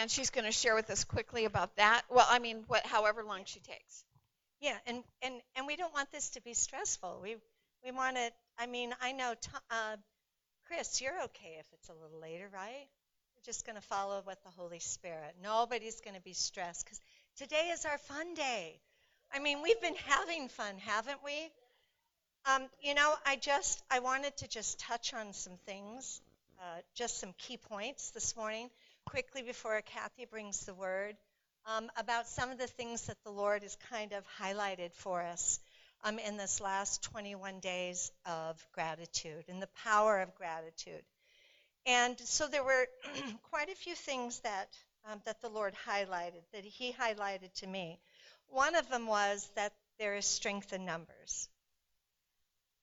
and she's going to share with us quickly about that. Well, I mean, what, however long she takes. Yeah, and, and, and we don't want this to be stressful. We, we want it, I mean, I know, uh, Chris, you're okay if it's a little later, right? We're just going to follow with the Holy Spirit. Nobody's going to be stressed because today is our fun day. I mean, we've been having fun, haven't we? Um, you know, I just, I wanted to just touch on some things, uh, just some key points this morning, quickly before Kathy brings the word um, about some of the things that the Lord has kind of highlighted for us um, in this last 21 days of gratitude and the power of gratitude. And so there were quite a few things that um, that the Lord highlighted, that He highlighted to me. One of them was that there is strength in numbers.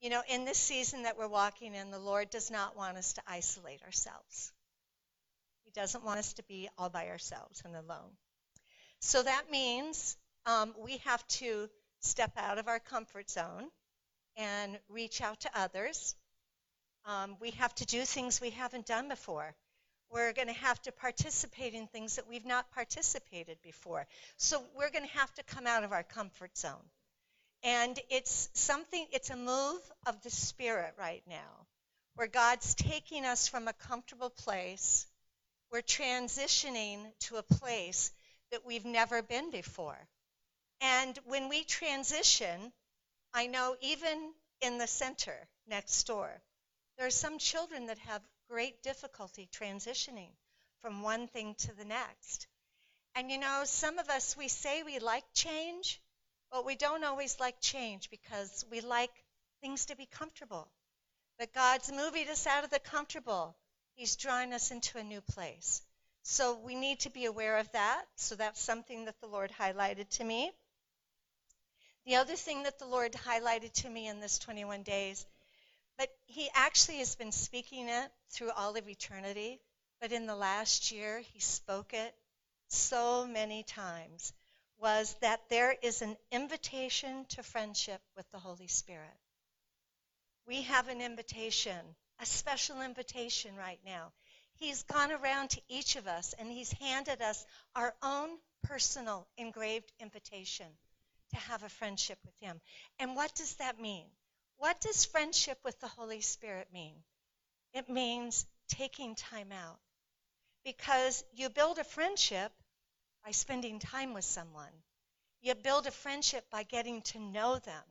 You know, in this season that we're walking in, the Lord does not want us to isolate ourselves. Doesn't want us to be all by ourselves and alone. So that means um, we have to step out of our comfort zone and reach out to others. Um, we have to do things we haven't done before. We're going to have to participate in things that we've not participated before. So we're going to have to come out of our comfort zone. And it's something, it's a move of the Spirit right now, where God's taking us from a comfortable place. We're transitioning to a place that we've never been before. And when we transition, I know even in the center next door, there are some children that have great difficulty transitioning from one thing to the next. And you know, some of us, we say we like change, but we don't always like change because we like things to be comfortable. But God's moving us out of the comfortable. He's drawing us into a new place. So we need to be aware of that. So that's something that the Lord highlighted to me. The other thing that the Lord highlighted to me in this 21 days, but He actually has been speaking it through all of eternity, but in the last year, He spoke it so many times, was that there is an invitation to friendship with the Holy Spirit. We have an invitation, a special invitation right now. He's gone around to each of us and he's handed us our own personal engraved invitation to have a friendship with him. And what does that mean? What does friendship with the Holy Spirit mean? It means taking time out. Because you build a friendship by spending time with someone. You build a friendship by getting to know them.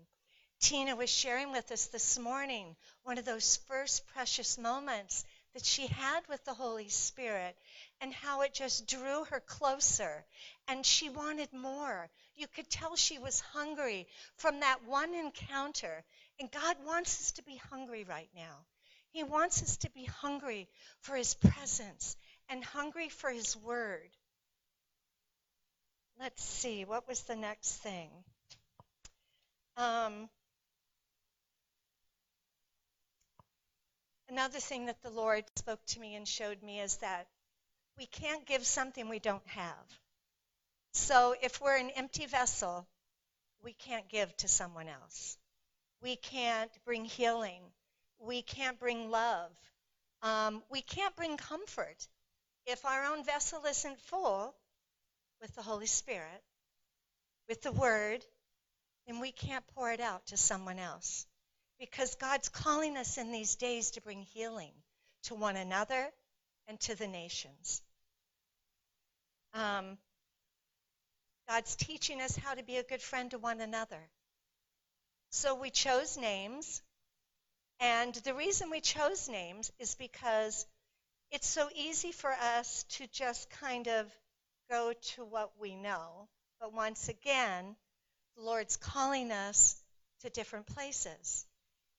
Tina was sharing with us this morning one of those first precious moments that she had with the Holy Spirit and how it just drew her closer. And she wanted more. You could tell she was hungry from that one encounter. And God wants us to be hungry right now. He wants us to be hungry for His presence and hungry for His word. Let's see, what was the next thing? Um, Another thing that the Lord spoke to me and showed me is that we can't give something we don't have. So if we're an empty vessel, we can't give to someone else. We can't bring healing. We can't bring love. Um, we can't bring comfort. If our own vessel isn't full with the Holy Spirit, with the Word, then we can't pour it out to someone else because God's calling us in these days to bring healing to one another and to the nations. Um, God's teaching us how to be a good friend to one another. So we chose names, and the reason we chose names is because it's so easy for us to just kind of go to what we know. But once again, the Lord's calling us to different places.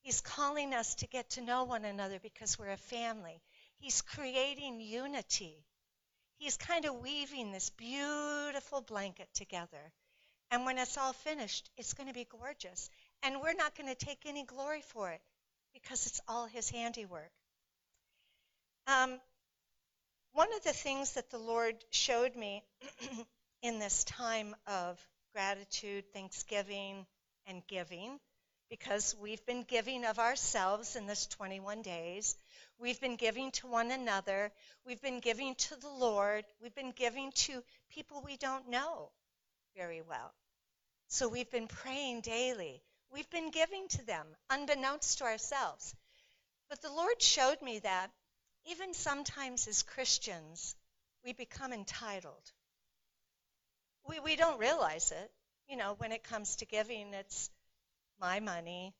He's calling us to get to know one another because we're a family. He's creating unity. He's kind of weaving this beautiful blanket together. And when it's all finished, it's going to be gorgeous. And we're not going to take any glory for it because it's all his handiwork. Um, one of the things that the Lord showed me in this time of gratitude, thanksgiving, and giving because we've been giving of ourselves in this 21 days. We've been giving to one another. We've been giving to the Lord. We've been giving to people we don't know very well. So we've been praying daily. We've been giving to them, unbeknownst to ourselves. But the Lord showed me that even sometimes as Christians, we become entitled. We, we don't realize it. You know, when it comes to giving, it's my money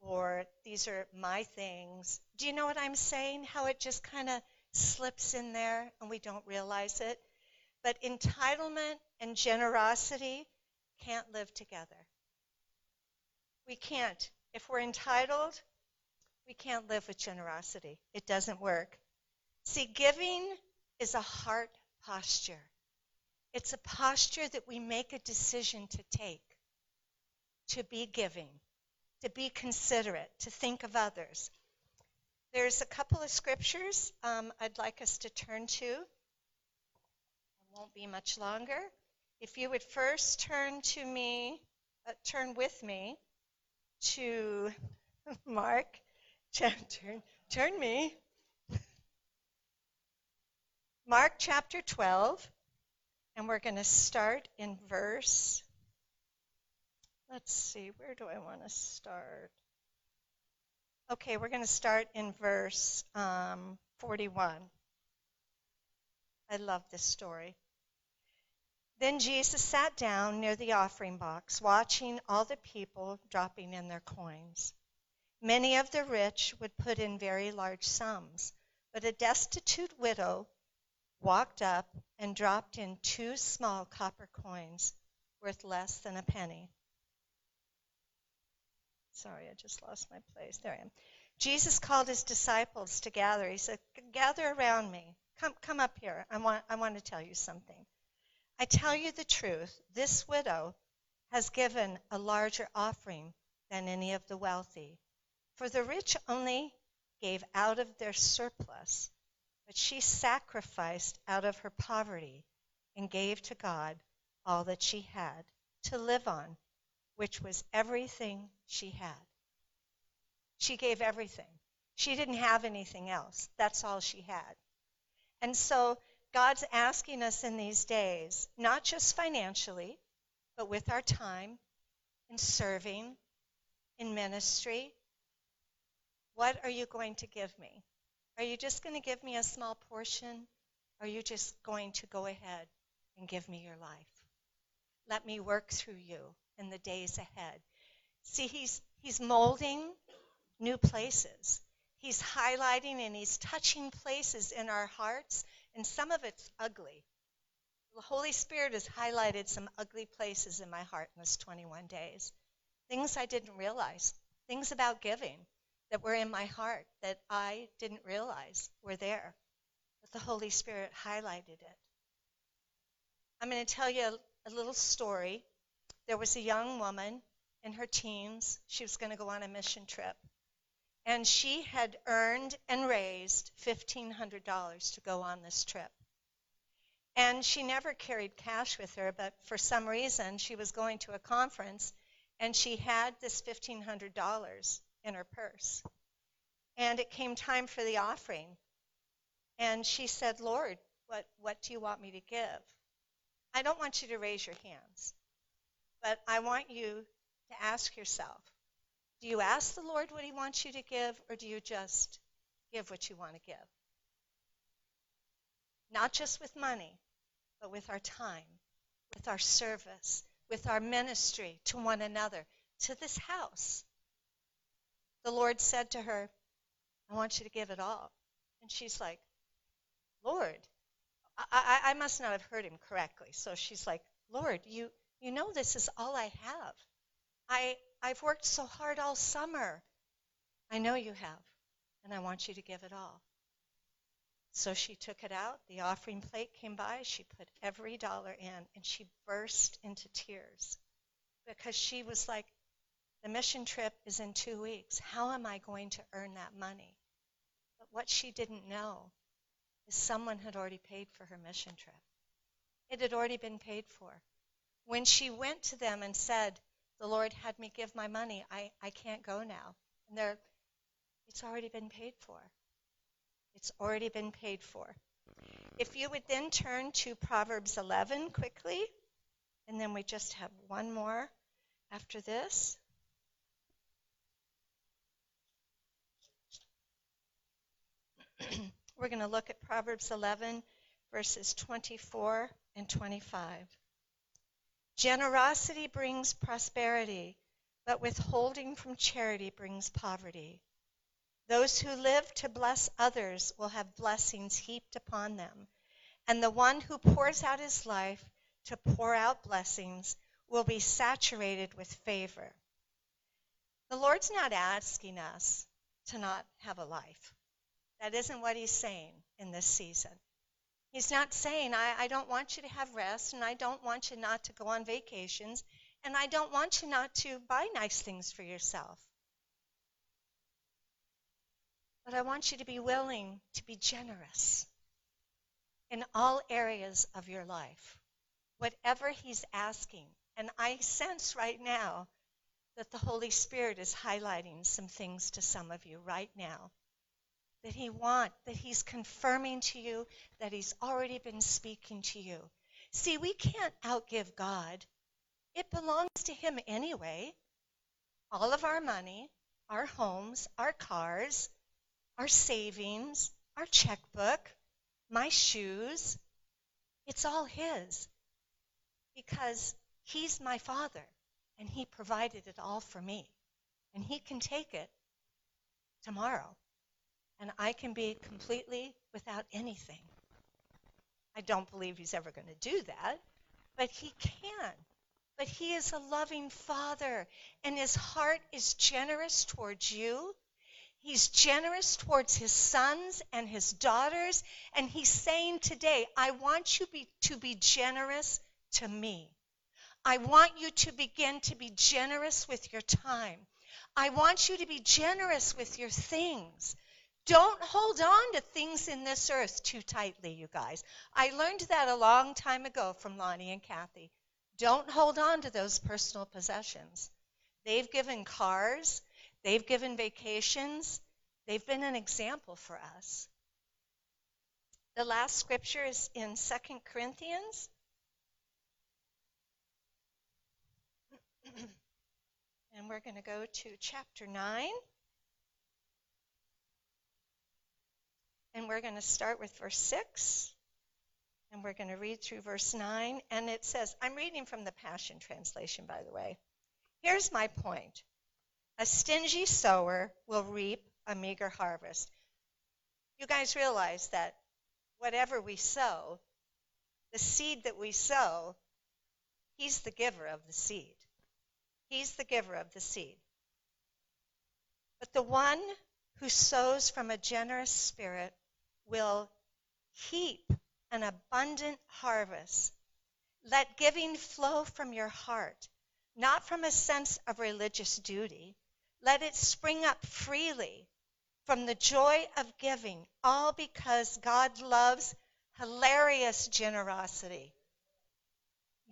or these are my things. Do you know what I'm saying? How it just kind of slips in there and we don't realize it. But entitlement and generosity can't live together. We can't. If we're entitled, we can't live with generosity. It doesn't work. See, giving is a heart posture. It's a posture that we make a decision to take, to be giving, to be considerate, to think of others. There's a couple of scriptures um, I'd like us to turn to. It won't be much longer. If you would first turn to me, uh, turn with me to Mark, chapter, turn me. Mark chapter 12, and we're going to start in verse. Let's see, where do I want to start? Okay, we're going to start in verse um, 41. I love this story. Then Jesus sat down near the offering box, watching all the people dropping in their coins. Many of the rich would put in very large sums, but a destitute widow walked up and dropped in two small copper coins worth less than a penny. Sorry, I just lost my place. There I am. Jesus called his disciples to gather. He said, Gather around me. Come, come up here. I want, I want to tell you something. I tell you the truth, this widow has given a larger offering than any of the wealthy. For the rich only gave out of their surplus, but she sacrificed out of her poverty and gave to God all that she had to live on, which was everything she had. She gave everything. She didn't have anything else. That's all she had. And so God's asking us in these days, not just financially, but with our time, in serving, in ministry, what are you going to give me? Are you just going to give me a small portion? Or are you just going to go ahead and give me your life? Let me work through you in the days ahead. See, he's, he's molding new places. He's highlighting and he's touching places in our hearts and some of it's ugly. The Holy Spirit has highlighted some ugly places in my heart in this 21 days. Things I didn't realize, things about giving that were in my heart that I didn't realize were there. But the Holy Spirit highlighted it. I'm going to tell you a, a little story. There was a young woman in her teens. She was going to go on a mission trip and she had earned and raised $1,500 to go on this trip. And she never carried cash with her, but for some reason she was going to a conference and she had this $1,500 in her purse. And it came time for the offering. And she said, Lord, what, what do you want me to give? I don't want you to raise your hands, but I want you to ask yourself do you ask the Lord what He wants you to give, or do you just give what you want to give? Not just with money, but with our time, with our service, with our ministry to one another, to this house. The Lord said to her, I want you to give it all. And she's like, Lord, I, I, I must not have heard him correctly. So she's like, Lord, you, you know this is all I have. I, I've worked so hard all summer. I know you have, and I want you to give it all. So she took it out. The offering plate came by. She put every dollar in, and she burst into tears because she was like, the mission trip is in two weeks. How am I going to earn that money? But what she didn't know is someone had already paid for her mission trip. It had already been paid for. When she went to them and said, the Lord had me give my money. I, I can't go now. And there, it's already been paid for. It's already been paid for. If you would then turn to Proverbs 11 quickly, and then we just have one more after this. We're going to look at Proverbs 11, verses 24 and 25. Generosity brings prosperity, but withholding from charity brings poverty. Those who live to bless others will have blessings heaped upon them, and the one who pours out his life to pour out blessings will be saturated with favor. The Lord's not asking us to not have a life. That isn't what he's saying in this season. He's not saying, I, I, don't want you to have rest, and I don't want you not to go on vacations, and I don't want you not to buy nice things for yourself. But I want you to be willing to be generous in all areas of your life, whatever He's asking. And I sense right now that the Holy Spirit is highlighting some things to some of you right now that he want that he's confirming to you that he's already been speaking to you. See we can't outgive god. It belongs to him anyway. All of our money our homes our cars our savings our checkbook my shoes it's all his. Because he's my father and he provided it all for me. And he can take it tomorrow and I can be completely without anything. I don't believe he's ever going to do that, but he can. But he is a loving father, and his heart is generous towards you. He's generous towards his sons and his daughters, and he's saying today, I want you be, to be generous to me. I want you to begin to be generous with your time. I want you to be generous with your things. Don't hold on to things in this earth too tightly, you guys. I learned that a long time ago from Lonnie and Kathy. Don't hold on to those personal possessions. They've given cars, they've given vacations, they've been an example for us. The last scripture is in 2 Corinthians. and we're going to go to chapter 9. And we're going to start with verse 6. And we're going to read through verse 9. And it says, I'm reading from the Passion Translation, by the way. Here's my point A stingy sower will reap a meager harvest. You guys realize that whatever we sow, the seed that we sow, He's the giver of the seed. He's the giver of the seed. But the one who sows from a generous spirit will heap an abundant harvest. Let giving flow from your heart, not from a sense of religious duty. Let it spring up freely from the joy of giving, all because God loves hilarious generosity.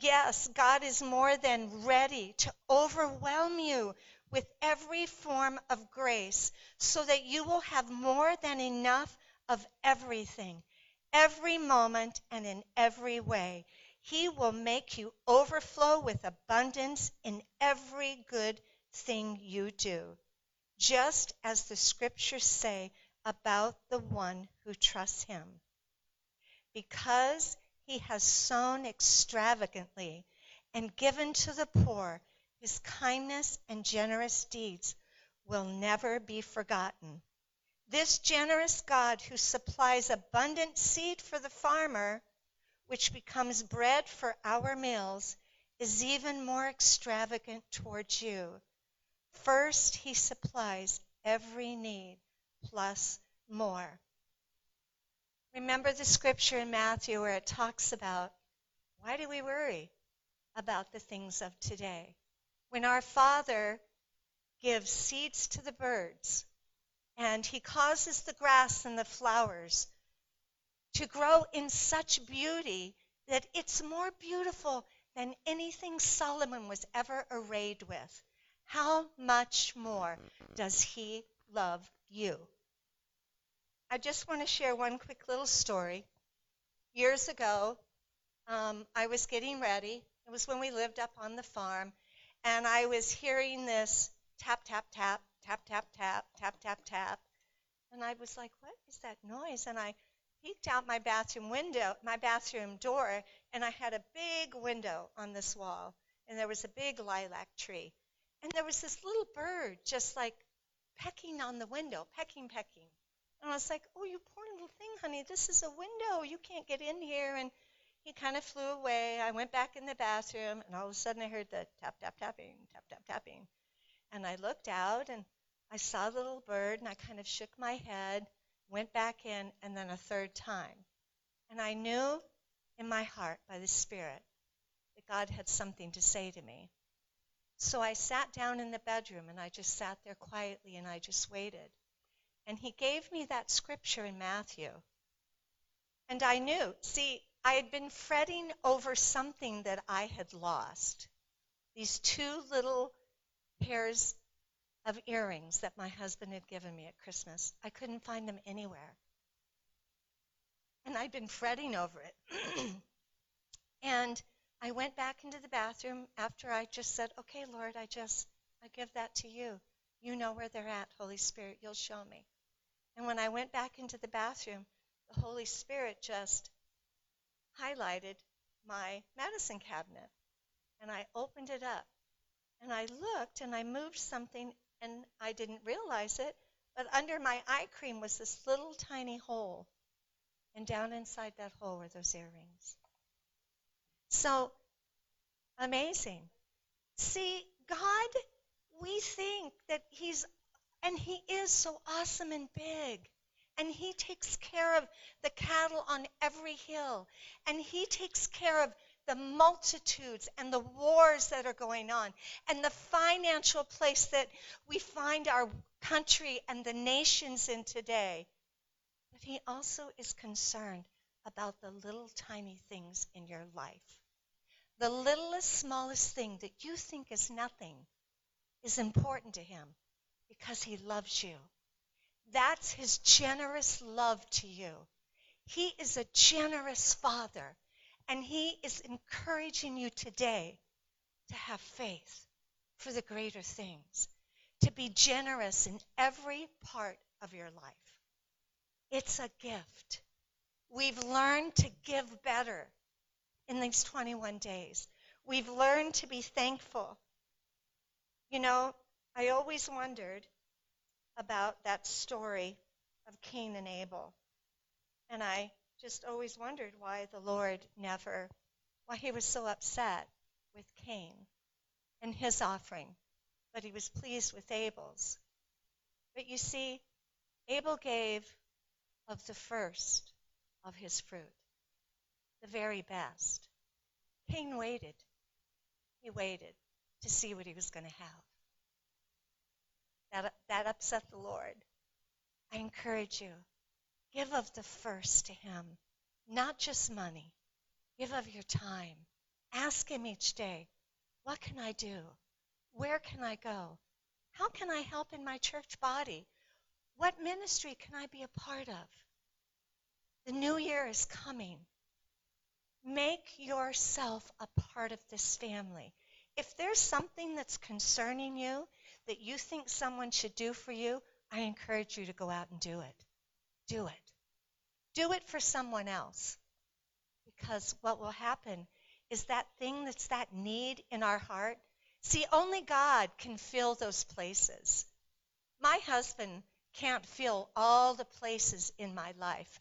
Yes, God is more than ready to overwhelm you with every form of grace so that you will have more than enough of everything, every moment, and in every way. He will make you overflow with abundance in every good thing you do, just as the scriptures say about the one who trusts him. Because he has sown extravagantly and given to the poor, his kindness and generous deeds will never be forgotten. This generous God who supplies abundant seed for the farmer, which becomes bread for our meals, is even more extravagant towards you. First, he supplies every need plus more. Remember the scripture in Matthew where it talks about why do we worry about the things of today? When our Father gives seeds to the birds, and he causes the grass and the flowers to grow in such beauty that it's more beautiful than anything Solomon was ever arrayed with, how much more does he love you? I just want to share one quick little story. Years ago, um, I was getting ready. It was when we lived up on the farm, and I was hearing this tap, tap, tap, tap, tap, tap, tap, tap, tap. And I was like, what is that noise? And I peeked out my bathroom window, my bathroom door, and I had a big window on this wall, and there was a big lilac tree. And there was this little bird just like pecking on the window, pecking, pecking. And I was like, oh, you poor little thing, honey, this is a window. You can't get in here. And he kind of flew away. I went back in the bathroom, and all of a sudden I heard the tap, tap, tapping, tap, tap, tapping. And I looked out, and I saw the little bird, and I kind of shook my head, went back in, and then a third time. And I knew in my heart by the Spirit that God had something to say to me. So I sat down in the bedroom, and I just sat there quietly, and I just waited. And he gave me that scripture in Matthew. And I knew, see, I had been fretting over something that I had lost. These two little pairs of earrings that my husband had given me at Christmas. I couldn't find them anywhere. And I'd been fretting over it. and I went back into the bathroom after I just said, Okay, Lord, I just, I give that to you. You know where they're at, Holy Spirit. You'll show me. And when I went back into the bathroom, the Holy Spirit just highlighted my medicine cabinet. And I opened it up. And I looked and I moved something and I didn't realize it, but under my eye cream was this little tiny hole. And down inside that hole were those earrings. So amazing. See, God, we think that He's, and He is so awesome and big. And He takes care of the cattle on every hill. And He takes care of the multitudes and the wars that are going on and the financial place that we find our country and the nations in today. But he also is concerned about the little tiny things in your life. The littlest, smallest thing that you think is nothing is important to him because he loves you. That's his generous love to you. He is a generous father. And He is encouraging you today to have faith for the greater things, to be generous in every part of your life. It's a gift. We've learned to give better in these 21 days. We've learned to be thankful. You know, I always wondered about that story of Cain and Abel. And I just always wondered why the Lord never, why he was so upset with Cain and his offering, but he was pleased with Abel's. But you see, Abel gave of the first of his fruit, the very best. Cain waited. He waited to see what he was going to have. That, that upset the Lord. I encourage you Give of the first to Him, not just money. Give of your time. Ask Him each day, What can I do? Where can I go? How can I help in my church body? What ministry can I be a part of? The new year is coming. Make yourself a part of this family. If there's something that's concerning you that you think someone should do for you, I encourage you to go out and do it. Do it. Do it for someone else. Because what will happen is that thing that's that need in our heart. See, only God can fill those places. My husband can't fill all the places in my life.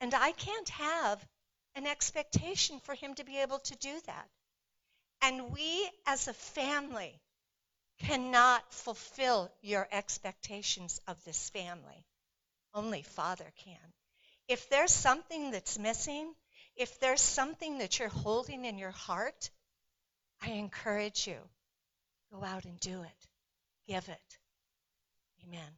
And I can't have an expectation for him to be able to do that. And we as a family cannot fulfill your expectations of this family. Only Father can. If there's something that's missing, if there's something that you're holding in your heart, I encourage you go out and do it. Give it. Amen.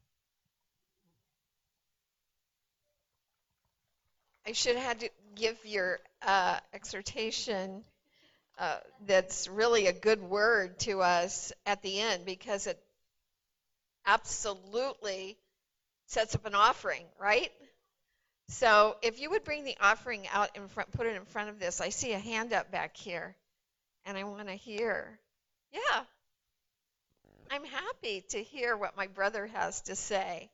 I should have had to give your uh, exhortation uh, that's really a good word to us at the end because it absolutely sets up an offering, right? So if you would bring the offering out in front, put it in front of this. I see a hand up back here, and I want to hear. Yeah. I'm happy to hear what my brother has to say.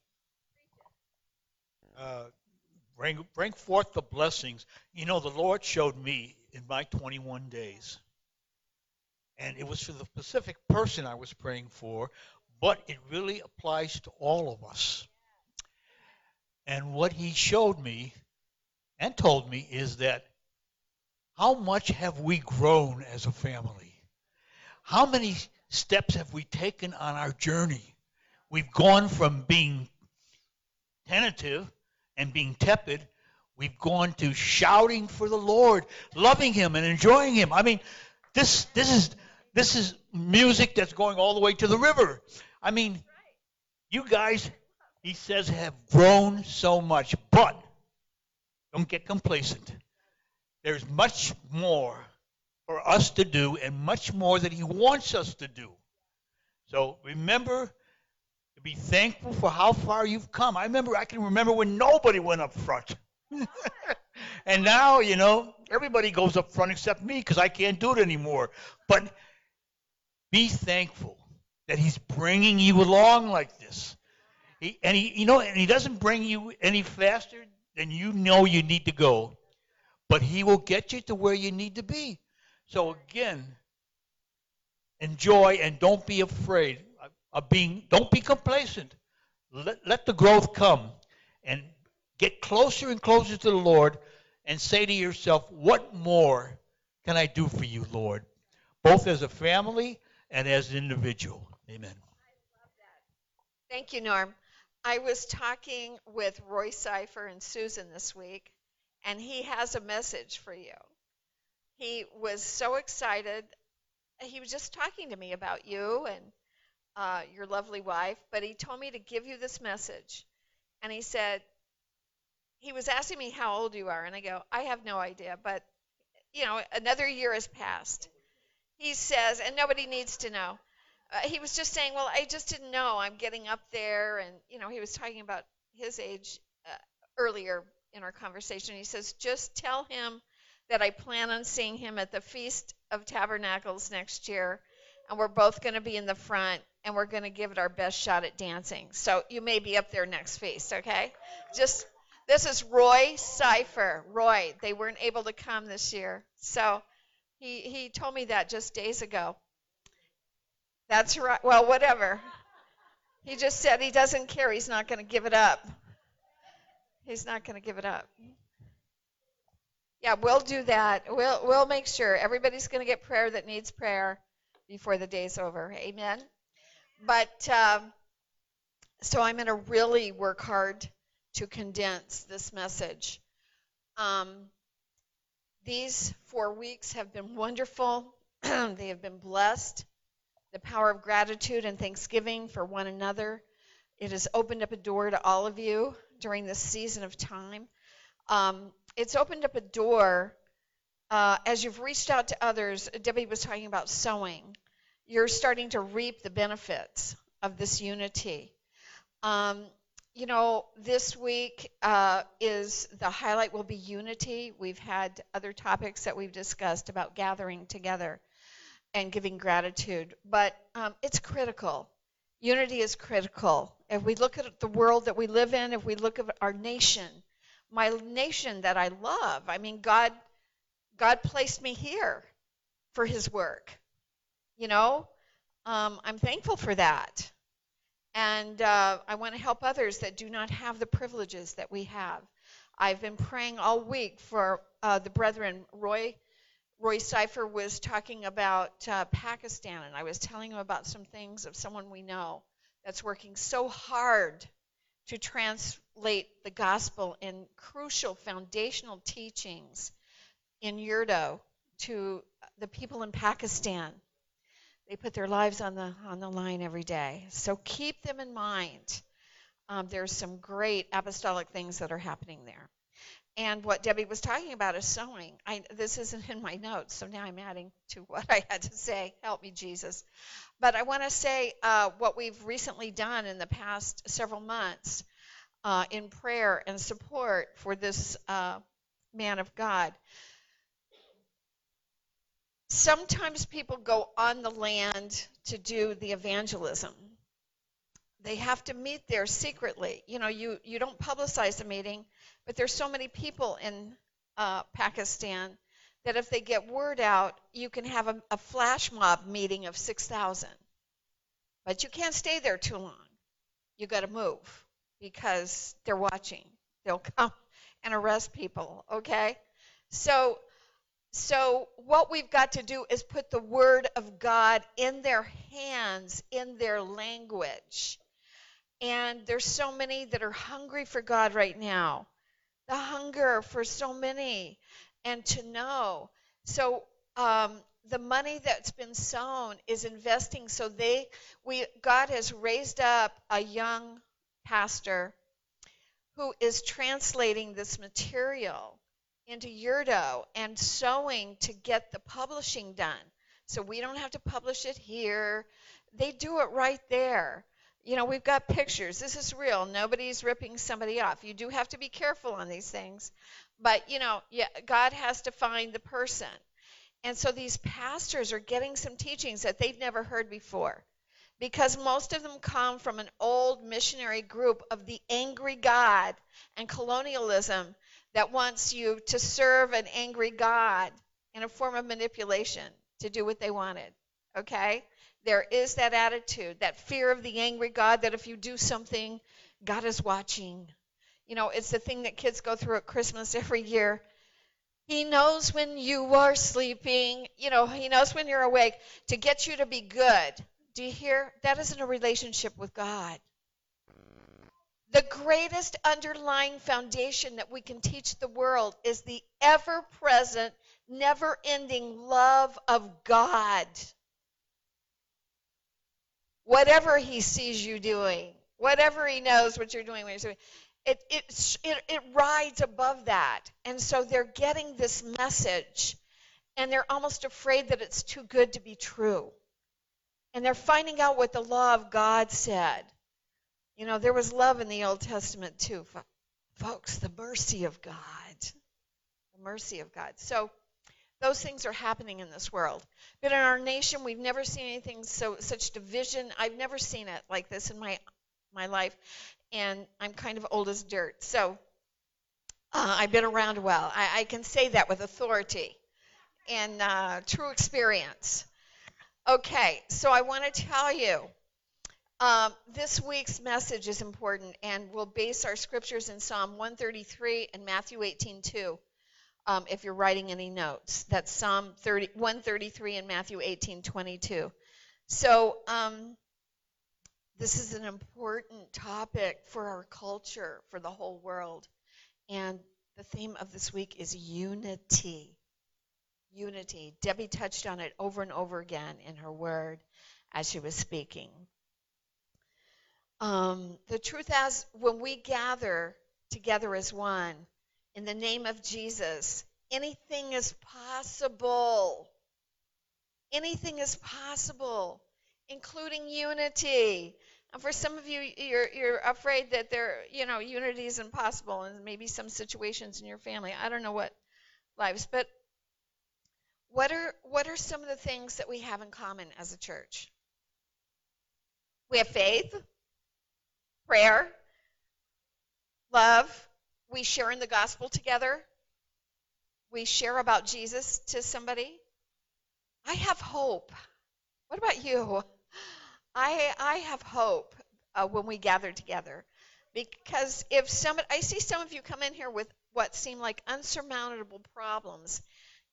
Uh, bring, bring forth the blessings. You know, the Lord showed me in my 21 days, and it was for the specific person I was praying for, but it really applies to all of us. And what He showed me and told me is that how much have we grown as a family? How many steps have we taken on our journey? We've gone from being tentative and being tepid, we've gone to shouting for the Lord, loving Him and enjoying Him. I mean, this this is this is music that's going all the way to the river. I mean, you guys, he says, have grown so much, but don't get complacent. There's much more for us to do and much more that He wants us to do. So remember to be thankful for how far you've come. I remember, I can remember when nobody went up front. and now, you know, everybody goes up front except me because I can't do it anymore. But be thankful that He's bringing you along like this. He, and he, you know, and He doesn't bring you any faster than you know you need to go, but He will get you to where you need to be. So again, enjoy and don't be afraid of being, don't be complacent. Let, let the growth come and get closer and closer to the Lord and say to yourself, What more can I do for you, Lord? Both as a family and as an individual. Amen. Thank you, Norm. I was talking with Roy Cipher and Susan this week, and he has a message for you. He was so excited. He was just talking to me about you and uh, your lovely wife, but he told me to give you this message. And he said, he was asking me how old you are, and I go, I have no idea, but you know, another year has passed. He says, and nobody needs to know. Uh, he was just saying, well, I just didn't know. I'm getting up there, and you know, he was talking about his age uh, earlier in our conversation. He says, just tell him that I plan on seeing him at the Feast of Tabernacles next year, and we're both going to be in the front, and we're going to give it our best shot at dancing. So you may be up there next feast, okay? Just this is Roy Cipher. Roy, they weren't able to come this year, so he he told me that just days ago. That's right. Well, whatever. He just said he doesn't care. He's not going to give it up. He's not going to give it up. Yeah, we'll do that. We'll we'll make sure everybody's going to get prayer that needs prayer before the day's over. Amen. But um, so I'm going to really work hard to condense this message. Um, these four weeks have been wonderful. they have been blessed. The power of gratitude and thanksgiving for one another. It has opened up a door to all of you during this season of time. Um, it's opened up a door uh, as you've reached out to others. Debbie was talking about sowing. You're starting to reap the benefits of this unity. Um, you know, this week uh, is the highlight will be unity. We've had other topics that we've discussed about gathering together and giving gratitude, but um, it's critical. Unity is critical. If we look at the world that we live in, if we look at our nation, my nation that I love. I mean, God, God placed me here for His work. You know, um, I'm thankful for that, and uh, I want to help others that do not have the privileges that we have. I've been praying all week for uh, the brethren. Roy, Roy Cipher was talking about uh, Pakistan, and I was telling him about some things of someone we know that's working so hard to translate the gospel in crucial foundational teachings in Urdu to the people in Pakistan. They put their lives on the on the line every day. So keep them in mind. Um, there's some great apostolic things that are happening there. And what Debbie was talking about is sowing. I, this isn't in my notes, so now I'm adding to what I had to say. Help me, Jesus. But I want to say uh, what we've recently done in the past several months uh, in prayer and support for this uh, man of God. Sometimes people go on the land to do the evangelism. They have to meet there secretly. You know, you, you don't publicize the meeting but there's so many people in uh, Pakistan that if they get word out, you can have a, a flash mob meeting of 6,000. But you can't stay there too long. You got to move because they're watching. They'll come and arrest people, okay? So so what we've got to do is put the word of God in their hands, in their language. And there's so many that are hungry for God right now the hunger for so many and to know. So um, the money that's been sown is investing so they we God has raised up a young pastor who is translating this material into Urdu and sewing to get the publishing done. So we don't have to publish it here. They do it right there you know, we've got pictures. This is real. Nobody's ripping somebody off. You do have to be careful on these things. But, you know, yeah, God has to find the person. And so these pastors are getting some teachings that they've never heard before. Because most of them come from an old missionary group of the angry God and colonialism that wants you to serve an angry God in a form of manipulation to do what they wanted. Okay? There is that attitude, that fear of the angry God that if you do something, God is watching. You know, it's the thing that kids go through at Christmas every year. He knows when you are sleeping, you know, he knows when you're awake to get you to be good. Do you hear? That isn't a relationship with God. The greatest underlying foundation that we can teach the world is the ever present, never ending love of God whatever he sees you doing, whatever he knows what you're doing when you're doing, it, it, it, it rides above that. And so they're getting this message, and they're almost afraid that it's too good to be true. And they're finding out what the law of God said. You know, there was love in the Old Testament too, folks, the mercy of God. The mercy of God. So, those things are happening in this world. But in our nation, we've never seen anything so such division. I've never seen it like this in my my life, and I'm kind of old as dirt. So uh, I've been around while. I, I, can say that with authority and uh, true experience. Okay, so I want to tell you. Um, this week's message is important, and we'll base our scriptures in Psalm 133 and Matthew 18:2 um, if you're writing any notes. That's Psalm 30, 133 and Matthew 18, 22. So um, this is an important topic for our culture, for the whole world. And the theme of this week is unity. Unity. Debbie touched on it over and over again in her word as she was speaking. Um, the truth is, when we gather together as one, in the name of Jesus, anything is possible. Anything is possible, including unity. And for some of you, you're, you're afraid that there, you know, unity is impossible, and maybe some situations in your family. I don't know what lives, but what are what are some of the things that we have in common as a church? We have faith, prayer, love, we share in the gospel together. We share about Jesus to somebody. I have hope. What about you? I I have hope uh, when we gather together, because if some I see some of you come in here with what seem like unsurmountable problems,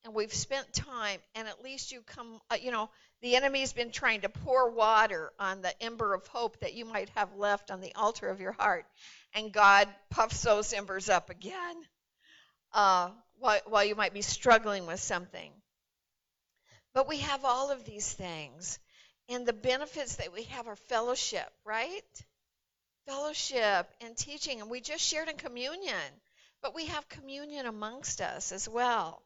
and we've spent time, and at least you come, uh, you know, the enemy's been trying to pour water on the ember of hope that you might have left on the altar of your heart and God puffs those embers up again uh, while, while you might be struggling with something. But we have all of these things. And the benefits that we have are fellowship, right? Fellowship and teaching. And we just shared in communion. but we have communion amongst us as well.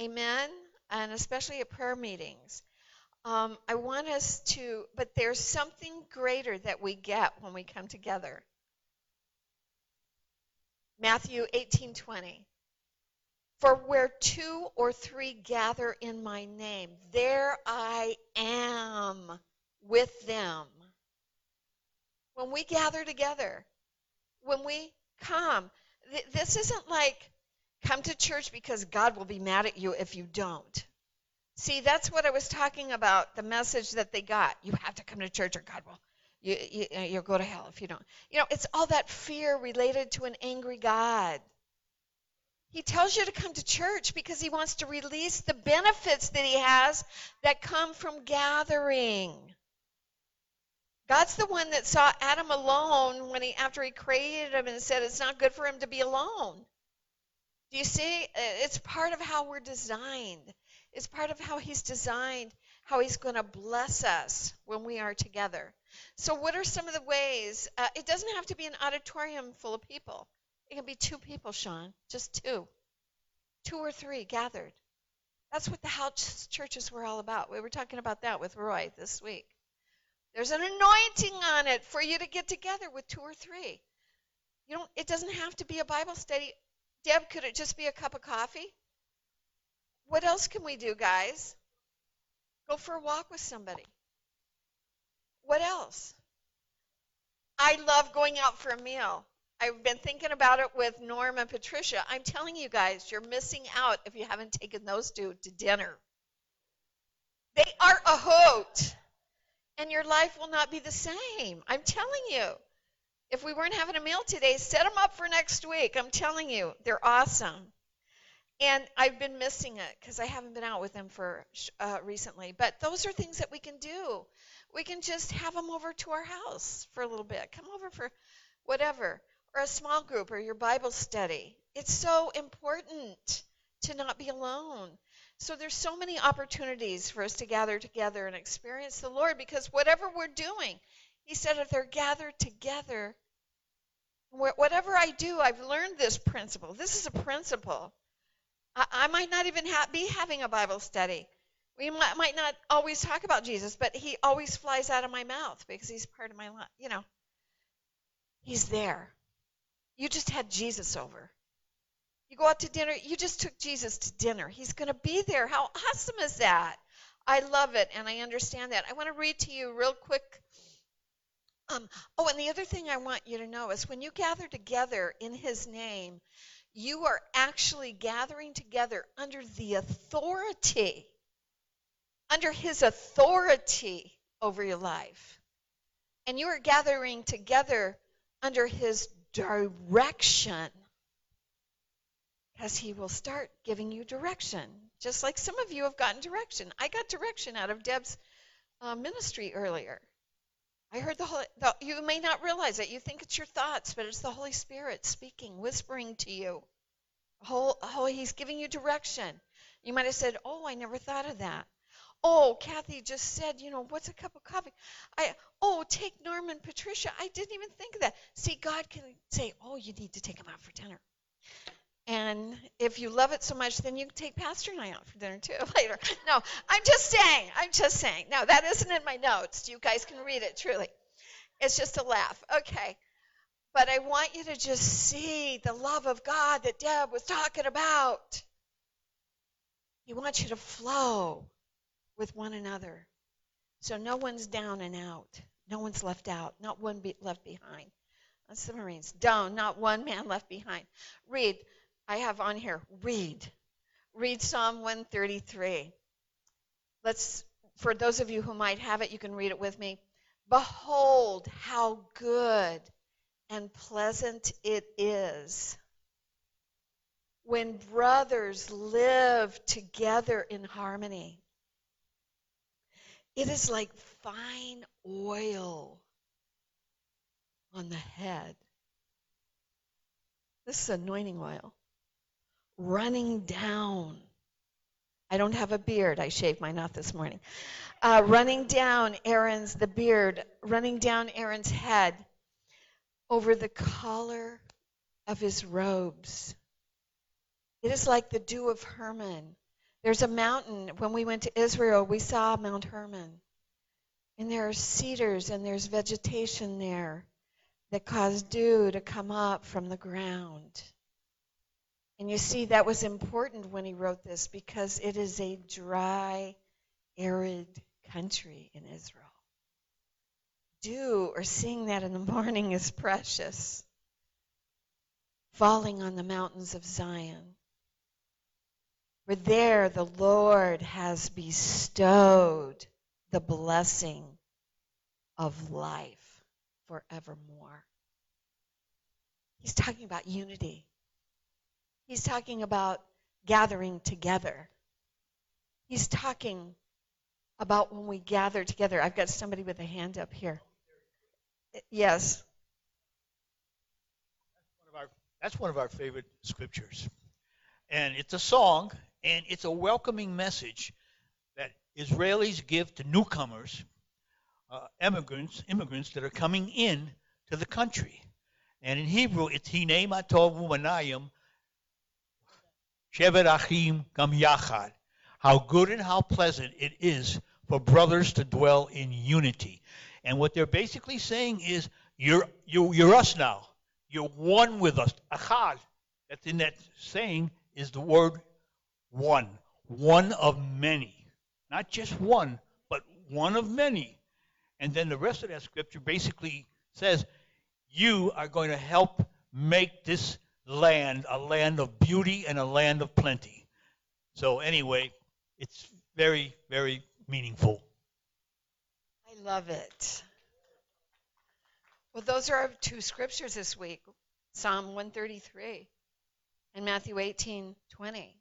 Amen? And especially at prayer meetings. Um, I want us to, but there's something greater that we get when we come together. Matthew 18:20. For where two or three gather in my name, there I am with them. When we gather together, when we come, th- this isn't like come to church because God will be mad at you if you don't. See, that's what I was talking about, the message that they got. You have to come to church or God will. You, you, uh, you'll go to hell if you don't. You know, it's all that fear related to an angry God. He tells you to come to church because he wants to release the benefits that he has that come from gathering. God's the one that saw Adam alone when he after he created him and said it's not good for him to be alone. Do you see? Uh, it's part of how we're designed. It's part of how he's designed how he's going to bless us when we are together. So, what are some of the ways? Uh, it doesn't have to be an auditorium full of people. It can be two people, Sean, just two, two or three gathered. That's what the house churches were all about. We were talking about that with Roy this week. There's an anointing on it for you to get together with two or three. You don't. It doesn't have to be a Bible study. Deb, could it just be a cup of coffee? What else can we do, guys? Go for a walk with somebody. What else? I love going out for a meal. I've been thinking about it with Norm and Patricia. I'm telling you guys, you're missing out if you haven't taken those two to dinner. They are a hoot, and your life will not be the same. I'm telling you. If we weren't having a meal today, set them up for next week. I'm telling you, they're awesome and I've been missing it because I haven't been out with them for uh, recently. But those are things that we can do. We can just have them over to our house for a little bit. Come over for whatever, or a small group, or your Bible study. It's so important to not be alone. So there's so many opportunities for us to gather together and experience the Lord because whatever we're doing, He said, if they're gathered together, whatever I do, I've learned this principle. This is a principle I, might not even ha- be having a Bible study. We might, might not always talk about Jesus, but he always flies out of my mouth because he's part of my life. You know, he's there. You just had Jesus over. You go out to dinner, you just took Jesus to dinner. He's going to be there. How awesome is that? I love it, and I understand that. I want to read to you real quick. Um, oh, and the other thing I want you to know is when you gather together in His name, you are actually gathering together under the authority, under his authority over your life. And you are gathering together under his direction. Because he will start giving you direction. Just like some of you have gotten direction. I got direction out of Deb's uh, ministry earlier. I heard the Holy, the, you may not realize it. You think it's your thoughts, but it's the Holy Spirit speaking, whispering to you. Oh, oh, he's giving you direction. You might have said, oh, I never thought of that. Oh, Kathy just said, you know, what's a cup of coffee? I oh, take Norman, Patricia. I didn't even think of that. See, God can say, oh, you need to take him out for dinner. And if you love it so much, then you can take Pastor and I out for dinner too later. No, I'm just saying. I'm just saying. No, that isn't in my notes. You guys can read it truly. It's just a laugh. Okay. But I want you to just see the love of God that Deb was talking about. He wants you to flow with one another. So no one's down and out. No one's left out. Not one be left behind. That's the Marines. Down, not one man left behind. Read. I have on here, read. Read Psalm 133. Let's, for those of you who might have it, you can read it with me. Behold, how good and pleasant it is when brothers live together in harmony. It is like fine oil on the head. This is anointing oil running down. I don't have a beard. I shaved mine off this morning. Uh, running down Aaron's, the beard, running down Aaron's head over the collar of his robes. It is like the dew of Hermon. There's a mountain. When we went to Israel, we saw Mount Hermon. And there are cedars and there's vegetation there that cause dew to come up from the ground. And you see, that was important when he wrote this because it is a dry, arid country in Israel. Dew, or seeing that in the morning, is precious. Falling on the mountains of Zion. For there the Lord has bestowed the blessing of life forevermore. He's talking about unity. He's talking about gathering together. He's talking about when we gather together. I've got somebody with a hand up here. Yes. One of our, that's one of our favorite scriptures. And it's a song, and it's a welcoming message that Israelis give to newcomers, uh, immigrants, immigrants that are coming in to the country. And in Hebrew, it's Hine Matov Umanayim Shevet Achim Gam Yachad. How good and how pleasant it is for brothers to dwell in unity. And what they're basically saying is, you're, you're, you're us now. You're one with us. Achad, that's in that saying, is the word one. One of many. Not just one, but one of many. And then the rest of that scripture basically says, you are going to help make this land a land of beauty and a land of plenty. So, anyway, it's very, very meaningful. I love it. Well, those are our two scriptures this week Psalm 133 and Matthew 18 20.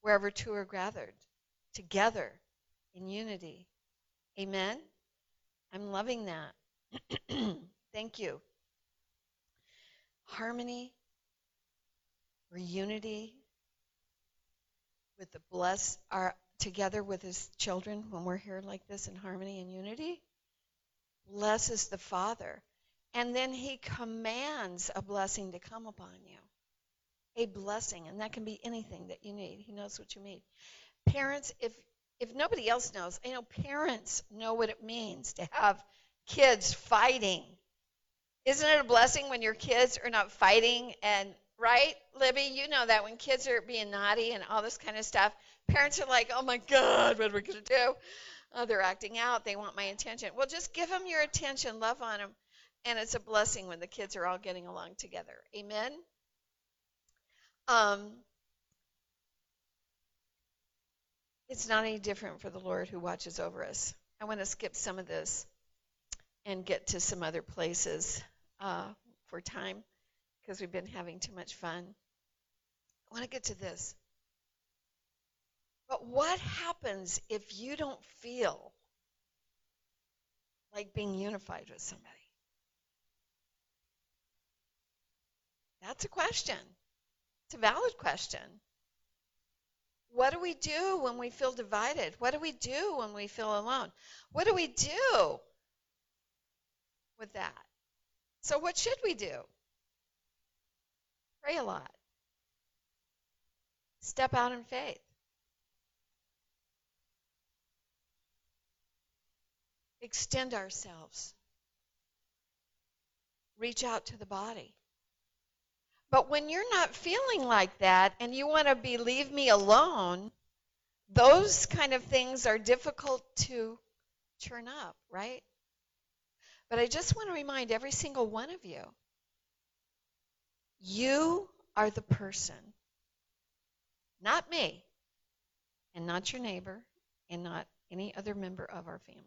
Wherever two are gathered together in unity. Amen. I'm loving that. Thank you. Harmony unity with the bless our together with his children when we're here like this in harmony and unity. Blesses the father. And then he commands a blessing to come upon you. A blessing. And that can be anything that you need. He knows what you need parents if if nobody else knows i know parents know what it means to have kids fighting. Isn't it a blessing when your kids are not fighting and right libby? You know that when kids are being naughty and all this kind of stuff parents are like oh my god what are we going to do? Oh, they're acting out. They want my attention. Well just give them your attention. Love on them and it's a blessing when the kids are all getting along together. Amen? Um, it's not any different for the lord who watches over us. I want to skip some of this and get to some other places uh, for time because we've been having too much fun. I want to get to this. But what happens if you don't feel like being unified with somebody? That's a question. It's a valid question. What do we do when we feel divided? What do we do when we feel alone? What do we do with that? So, what should we do? Pray a lot. Step out in faith. Extend ourselves. Reach out to the body. But when you're not feeling like that and you want to be leave me alone, those kind of things are difficult to churn up, right? But I just want to remind every single one of you you are the person, not me, and not your neighbor, and not any other member of our family.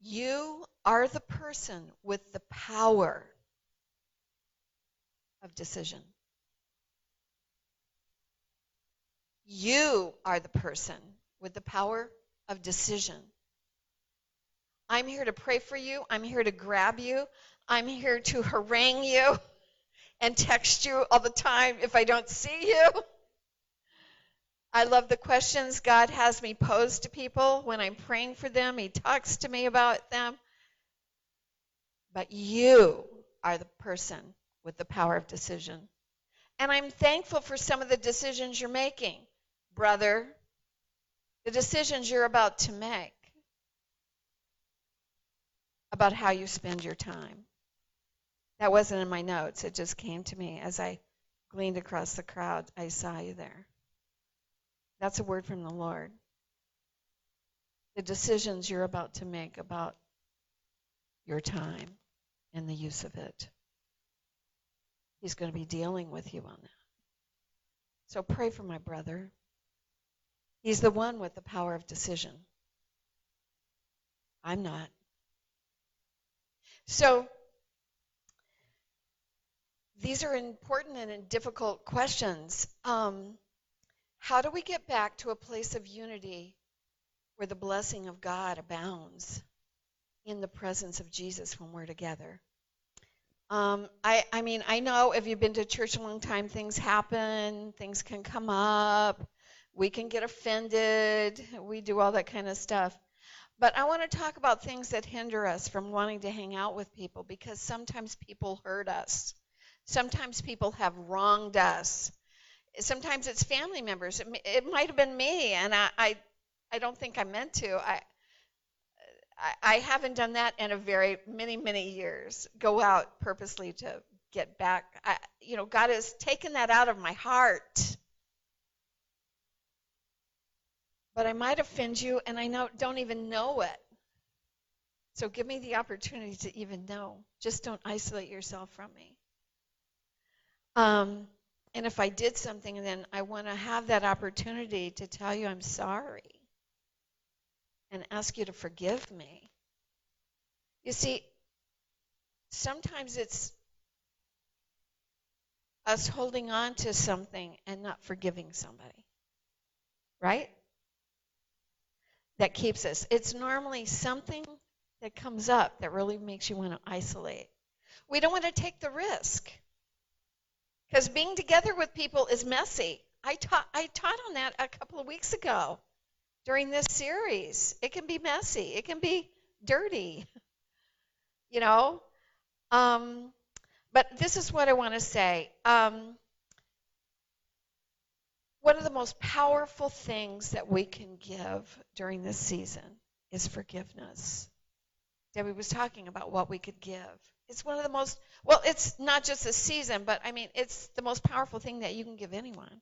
You are the person with the power of decision. You are the person with the power of decision. I'm here to pray for you. I'm here to grab you. I'm here to harangue you and text you all the time if I don't see you. I love the questions God has me pose to people when I'm praying for them. He talks to me about them. But you are the person with the power of decision. And I'm thankful for some of the decisions you're making, brother, the decisions you're about to make about how you spend your time. That wasn't in my notes, it just came to me as I gleaned across the crowd. I saw you there. That's a word from the Lord. The decisions you're about to make about your time and the use of it. He's going to be dealing with you on that. So pray for my brother. He's the one with the power of decision. I'm not. So these are important and difficult questions. Um, how do we get back to a place of unity where the blessing of God abounds in the presence of Jesus when we're together? Um, I, I mean, I know if you've been to church a long time, things happen, things can come up, we can get offended, we do all that kind of stuff. But I want to talk about things that hinder us from wanting to hang out with people because sometimes people hurt us. Sometimes people have wronged us. Sometimes it's family members. It, it might have been me, and I, I, I don't think I meant to. I, I, haven't done that in a very many many years. Go out purposely to get back. I, you know, God has taken that out of my heart. But I might offend you, and I know, don't even know it. So give me the opportunity to even know. Just don't isolate yourself from me. Um, and if I did something, then I want to have that opportunity to tell you I'm sorry and ask you to forgive me. You see, sometimes it's us holding on to something and not forgiving somebody, right? That keeps us. It's normally something that comes up that really makes you want to isolate. We don't want to take the risk because being together with people is messy. I taught I taught on that a couple of weeks ago during this series. It can be messy, it can be dirty, you know. Um, but this is what I want to say. Um, one of the most powerful things that we can give during this season is forgiveness. Debbie was talking about what we could give. It's one of the most, well, it's not just a season, but I mean, it's the most powerful thing that you can give anyone.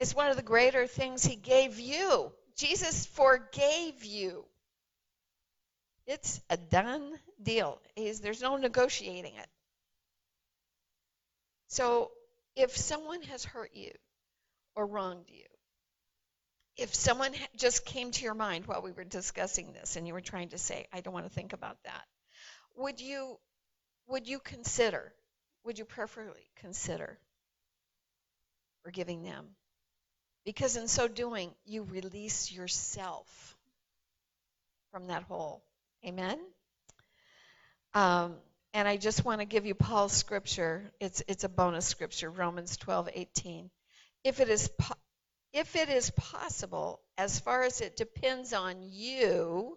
It's one of the greater things he gave you. Jesus forgave you. It's a done deal. He's, there's no negotiating it. So if someone has hurt you or wronged you, if someone just came to your mind while we were discussing this and you were trying to say, I don't want to think about that, would you would you consider, would you preferably consider forgiving them? Because in so doing, you release yourself from that hole. Amen? Um, and I just want to give you Paul's scripture. It's, it's a bonus scripture, Romans 12, 18. If it is po- if it is possible, as far as it depends on you,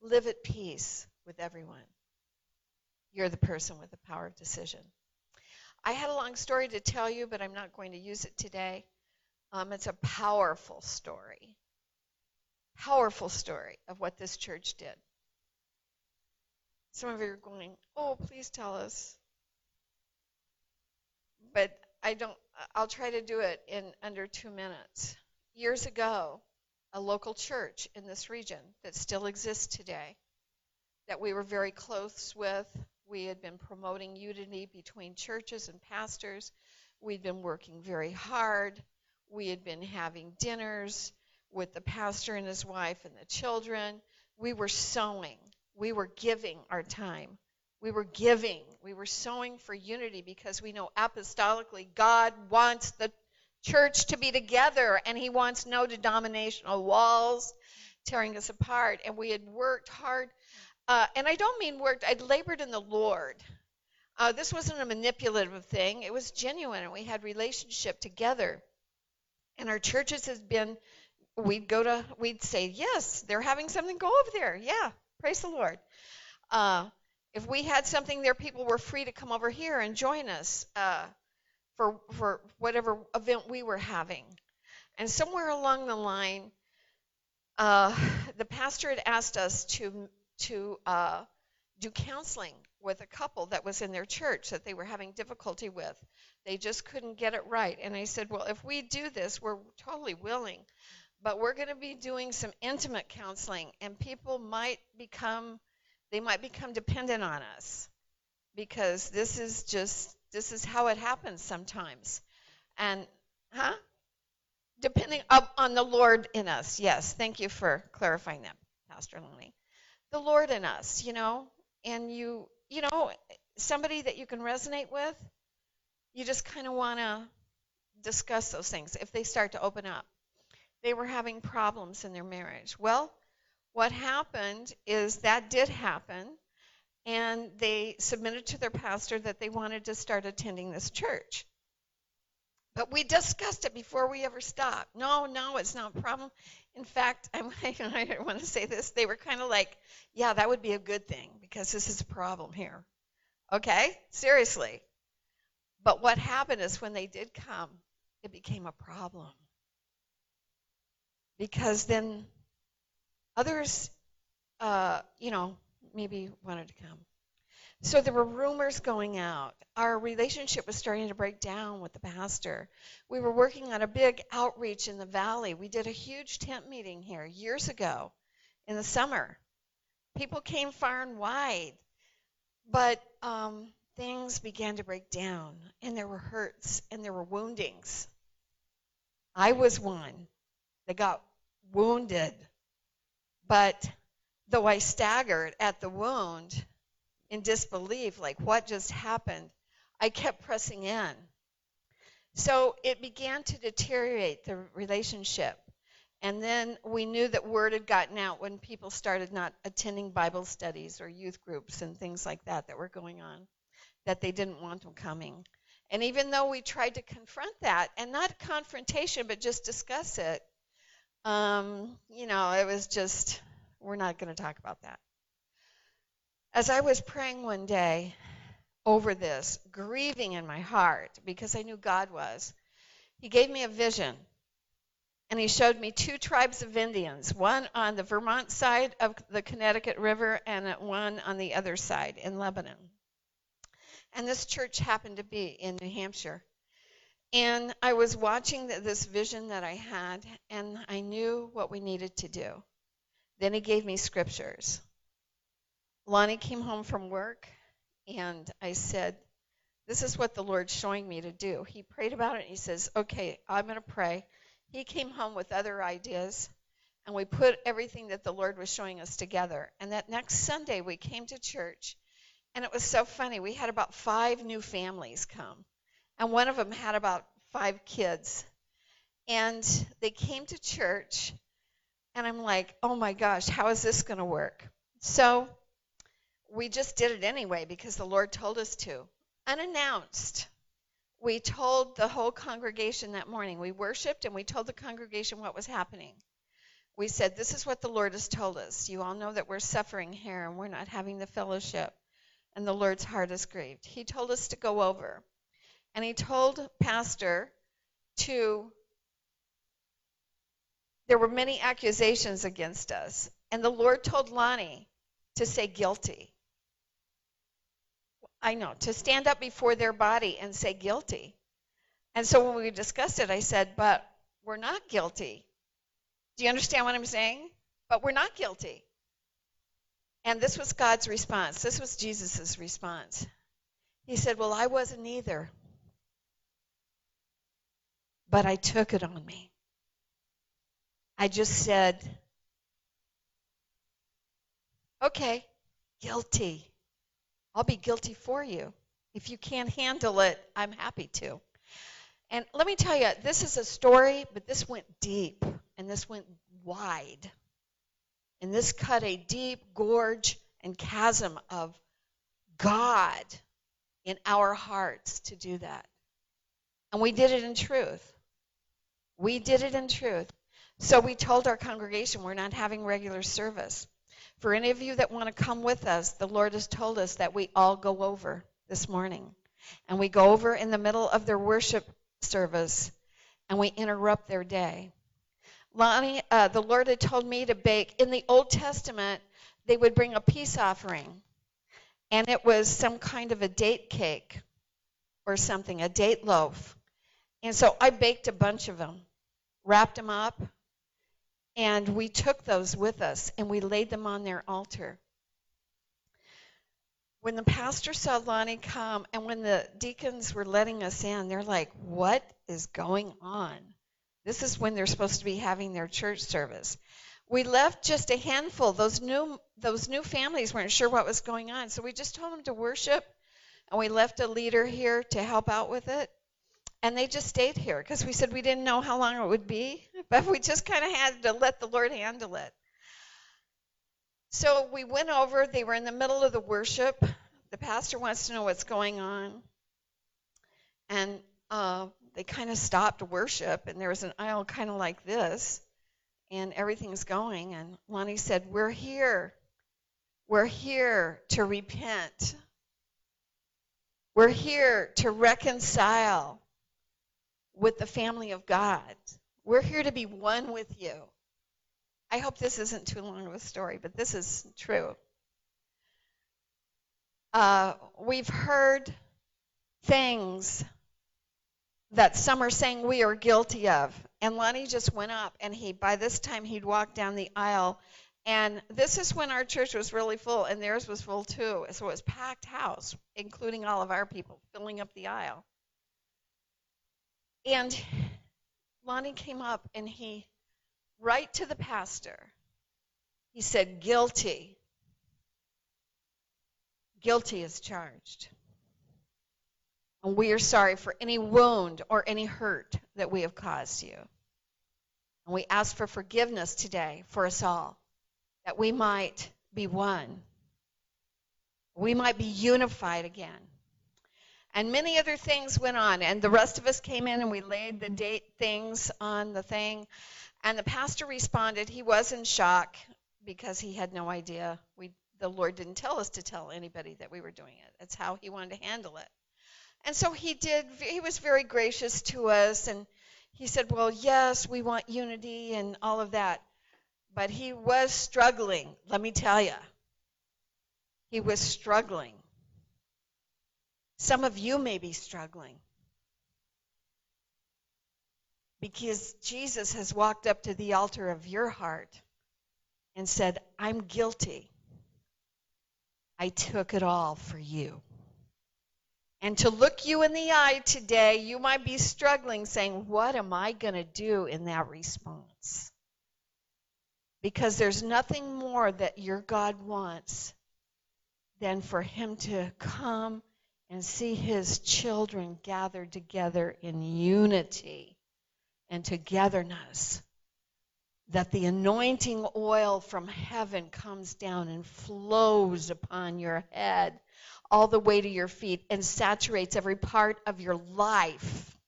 live at peace with everyone. You're the person with the power of decision. I had a long story to tell you, but I'm not going to use it today. Um, it's a powerful story. Powerful story of what this church did. Some of you are going, oh, please tell us. But I don't, I'll try to do it in under two minutes. Years ago, a local church in this region that still exists today, that we were very close with, we had been promoting unity between churches and pastors. We'd been working very hard. We had been having dinners with the pastor and his wife and the children. We were sowing. We were giving our time. We were giving. We were sowing for unity because we know apostolically God wants the church to be together and he wants no denominational walls tearing us apart. And we had worked hard uh, and I don't mean worked, I'd labored in the Lord. Uh, this wasn't a manipulative thing, it was genuine, and we had relationship together. And our churches has been, we'd go to, we'd say, yes, they're having something, go over there. Yeah, praise the Lord. Uh, if we had something there, people were free to come over here and join us. Uh, for for whatever event we were having. And somewhere along the line, uh, the pastor had asked us to to uh, do counseling with a couple that was in their church that they were having difficulty with. They just couldn't get it right. And I said, Well, if we do this, we're totally willing. But we're going to be doing some intimate counseling, and people might become they might become dependent on us because this is just this is how it happens sometimes. And huh? Depending on the Lord in us. Yes, thank you for clarifying that, Pastor Lonnie. The Lord in us, you know, and you you know, somebody that you can resonate with, you just kind of want to discuss those things if they start to open up. They were having problems in their marriage. Well, what happened is that did happen, and they submitted to their pastor that they wanted to start attending this church. But we discussed it before we ever stopped. No, no, it's not a problem. In fact, I, I want to say this. They were kind of like, yeah, that would be a good thing because this is a problem here. Okay? Seriously. But what happened is when they did come, it became a problem. Because then others, uh, you know, maybe wanted to come. So there were rumors going out. Our relationship was starting to break down with the pastor. We were working on a big outreach in the valley. We did a huge tent meeting here years ago in the summer. People came far and wide, but um, things began to break down, and there were hurts and there were woundings. I was one that got wounded, but though I staggered at the wound, in disbelief, like what just happened, I kept pressing in. So it began to deteriorate the relationship. And then we knew that word had gotten out when people started not attending Bible studies or youth groups and things like that that were going on, that they didn't want them coming. And even though we tried to confront that, and not confrontation, but just discuss it, um, you know, it was just, we're not going to talk about that. As I was praying one day over this, grieving in my heart because I knew God was, He gave me a vision. And He showed me two tribes of Indians, one on the Vermont side of the Connecticut River and one on the other side in Lebanon. And this church happened to be in New Hampshire. And I was watching this vision that I had, and I knew what we needed to do. Then he gave me scriptures. Lonnie came home from work, and I said, This is what the Lord's showing me to do. He prayed about it, and he says, Okay, I'm going to pray. He came home with other ideas, and we put everything that the Lord was showing us together. And that next Sunday, we came to church, and it was so funny. We had about five new families come, and one of them had about five kids. And they came to church, and I'm like, oh my gosh, how is this going to work? So we just did it anyway because the Lord told us to. Unannounced. We told the whole congregation that morning. We worshiped and we told the congregation what was happening. We said, This is what the Lord has told us. You all know that we're suffering here and we're not having the fellowship, and the Lord's heart is grieved. He told us to go over. And he told Pastor to, there were many accusations against us. And the Lord told Lonnie to say guilty. I know, to stand up before their body and say guilty. And so when we discussed it, I said, but we're not guilty. Do you understand what I'm saying? But we're not guilty. And this was God's response. This was Jesus' response. He said, Well, I wasn't either. But I took it on me. I just said, Okay, guilty. I'll be guilty for you. If you can't handle it, I'm happy to. And let me tell you, this is a story, but this went deep and this went wide. And this cut a deep gorge and chasm of God in our hearts to do that. And we did it in truth. We did it in truth. So we told our congregation we're not having regular service. For any of you that want to come with us, the Lord has told us that we all go over this morning. and we go over in the middle of their worship service and we interrupt their day. Lonnie, uh, the Lord had told me to bake. In the Old Testament, they would bring a peace offering, and it was some kind of a date cake or something, a date loaf. And so I baked a bunch of them, wrapped them up, and we took those with us and we laid them on their altar. When the pastor saw Lonnie come and when the deacons were letting us in, they're like, What is going on? This is when they're supposed to be having their church service. We left just a handful. Those new those new families weren't sure what was going on, so we just told them to worship, and we left a leader here to help out with it. And they just stayed here because we said we didn't know how long it would be, but we just kind of had to let the Lord handle it. So we went over. They were in the middle of the worship. The pastor wants to know what's going on, and uh, they kind of stopped worship, and there was an aisle kind of like this, and everything's going. And Lonnie said, We're here. We're here to repent. We're here to reconcile with the family of God. We're here to be one with you. I hope this isn't too long of a story, but this is true. Uh, we've heard things that some are saying we are guilty of. And Lonnie just went up, and he by this time he'd walked down the aisle, and this is when our church was really full, and theirs was full too. So it was packed house, including all of our people filling up the aisle. And Lonnie came up, and he, right to the pastor, he said, "Guilty. Guilty is charged." And we are sorry for any wound or any hurt that we have caused you. And we ask for forgiveness today for us all, that we might be one. We might be unified again. And many other things went on. And the rest of us came in and we laid the date things on the thing. And the pastor responded. He was in shock because he had no idea. We, the Lord didn't tell us to tell anybody that we were doing it. That's how he wanted to handle it. And so he did, he was very gracious to us. And he said, Well, yes, we want unity and all of that. But he was struggling, let me tell you. He was struggling. Some of you may be struggling. Because Jesus has walked up to the altar of your heart and said, I'm guilty. I took it all for you. And to look you in the eye today, you might be struggling saying, What am I going to do in that response? Because there's nothing more that your God wants than for Him to come and see His children gathered together in unity and togetherness. That the anointing oil from heaven comes down and flows upon your head all the way to your feet and saturates every part of your life.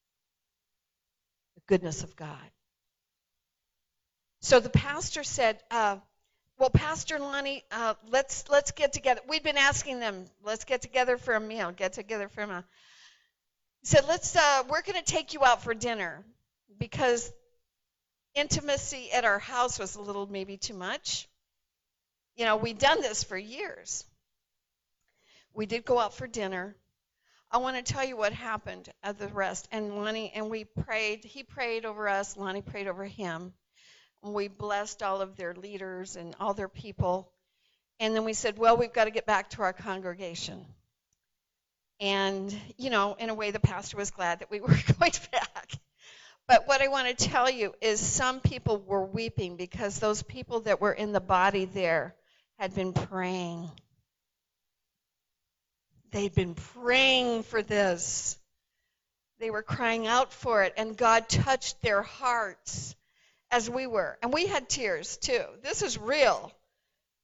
The goodness of God. So the pastor said, uh, "Well, Pastor Lonnie, uh, let's let's get together." We'd been asking them, "Let's get together for a meal. Get together for a meal." He said, "Let's. Uh, we're going to take you out for dinner because intimacy at our house was a little maybe too much. You know, we'd done this for years." we did go out for dinner. I want to tell you what happened at the rest. And Lonnie and we prayed. He prayed over us. Lonnie prayed over him. We blessed all of their leaders and all their people. And then we said, well, we've got to get back to our congregation. And, you know, in a way, the pastor was glad that we were going back. But what I want to tell you is some people were weeping because those people that were in the body there had been praying They'd been praying for this. They were crying out for it, and God touched their hearts as we were. And we had tears too. This is real.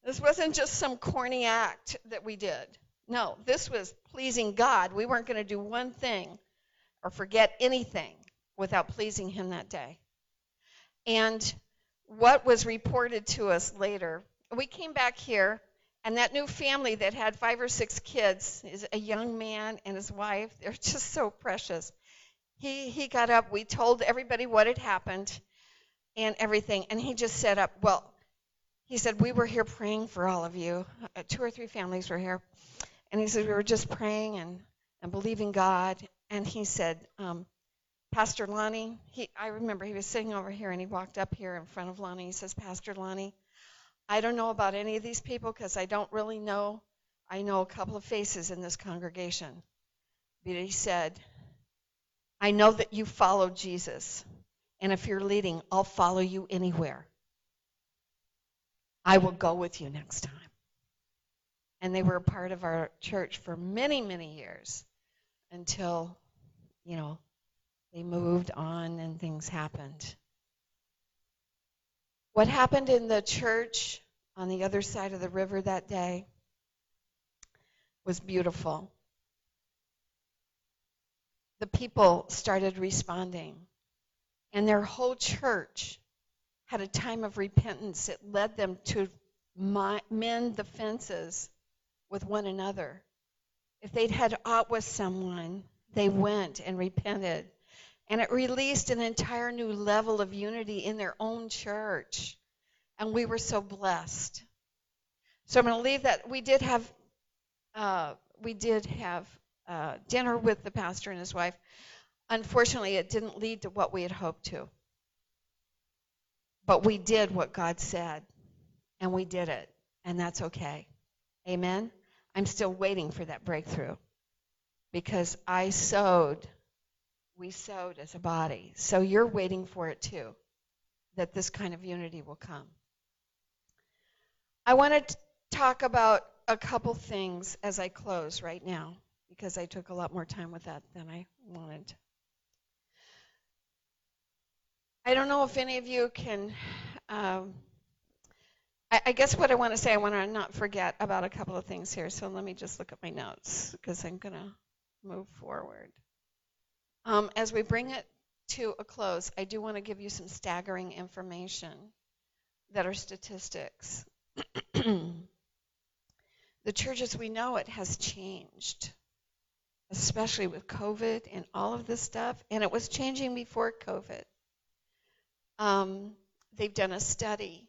This wasn't just some corny act that we did. No, this was pleasing God. We weren't going to do one thing or forget anything without pleasing Him that day. And what was reported to us later, we came back here And that new family that had five or six kids is a young man and his wife. They're just so precious. He he got up. We told everybody what had happened and everything, and he just set up. Well, he said we were here praying for all of you. Uh, two or three families were here, and he said we were just praying and and believing God. And he said, um, Pastor Lonnie, he I remember he was sitting over here and he walked up here in front of Lonnie. He says, Pastor Lonnie, I don't know about any of these people because I don't really know. I know a couple of faces in this congregation. But he said, I know that you follow Jesus. And if you're leading, I'll follow you anywhere. I will go with you next time. And they were a part of our church for many, many years until, you know, they moved on and things happened. What happened in the church on the other side of the river that day was beautiful. The people started responding, and their whole church had a time of repentance. It led them to mend the fences with one another. If they'd had aught with someone, they went and repented. And it released an entire new level of unity in their own church. And we were so blessed. So I'm going to leave that. We did have, uh, we did have uh, dinner with the pastor and his wife. Unfortunately, it didn't lead to what we had hoped to. But we did what God said, and we did it, and that's okay. Amen? I'm still waiting for that breakthrough because I sowed, we sowed as a body. So you're waiting for it too, that this kind of unity will come. I want to talk about a couple things as I close right now because I took a lot more time with that than I wanted. I don't know if any of you can. Um, I, I guess what I want to say, I want to not forget about a couple of things here. So let me just look at my notes because I'm going to move forward. Um, as we bring it to a close, I do want to give you some staggering information that are statistics. the church as we know it has changed, especially with COVID and all of this stuff, and it was changing before COVID. Um, they've done a study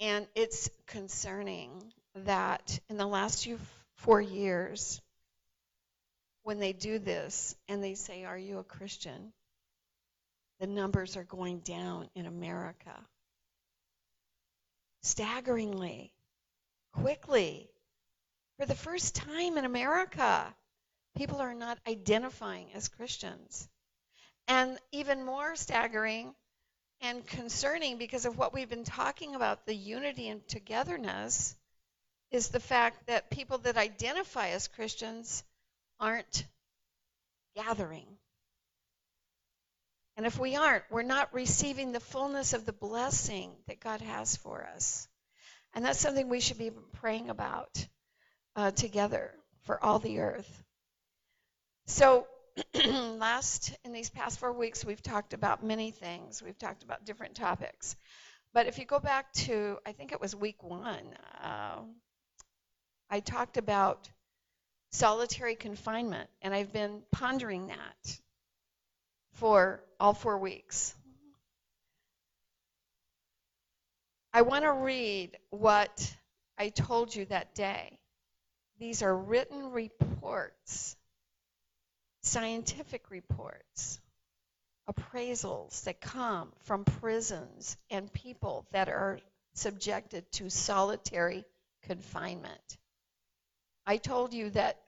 and it's concerning that in the last few four years, when they do this and they say, Are you a Christian? the numbers are going down in America. Staggeringly, quickly. For the first time in America, people are not identifying as Christians. And even more staggering, and concerning because of what we've been talking about the unity and togetherness is the fact that people that identify as Christians aren't gathering. And if we aren't, we're not receiving the fullness of the blessing that God has for us. And that's something we should be praying about uh, together for all the earth. So, last in these past four weeks, we've talked about many things. We've talked about different topics. But if you go back to, I think it was week one, uh, I talked about solitary confinement, and I've been pondering that for all four weeks. I want to read what I told you that day. These are written reports scientific reports, appraisals that come from prisons and people that are subjected to solitary confinement. I told you that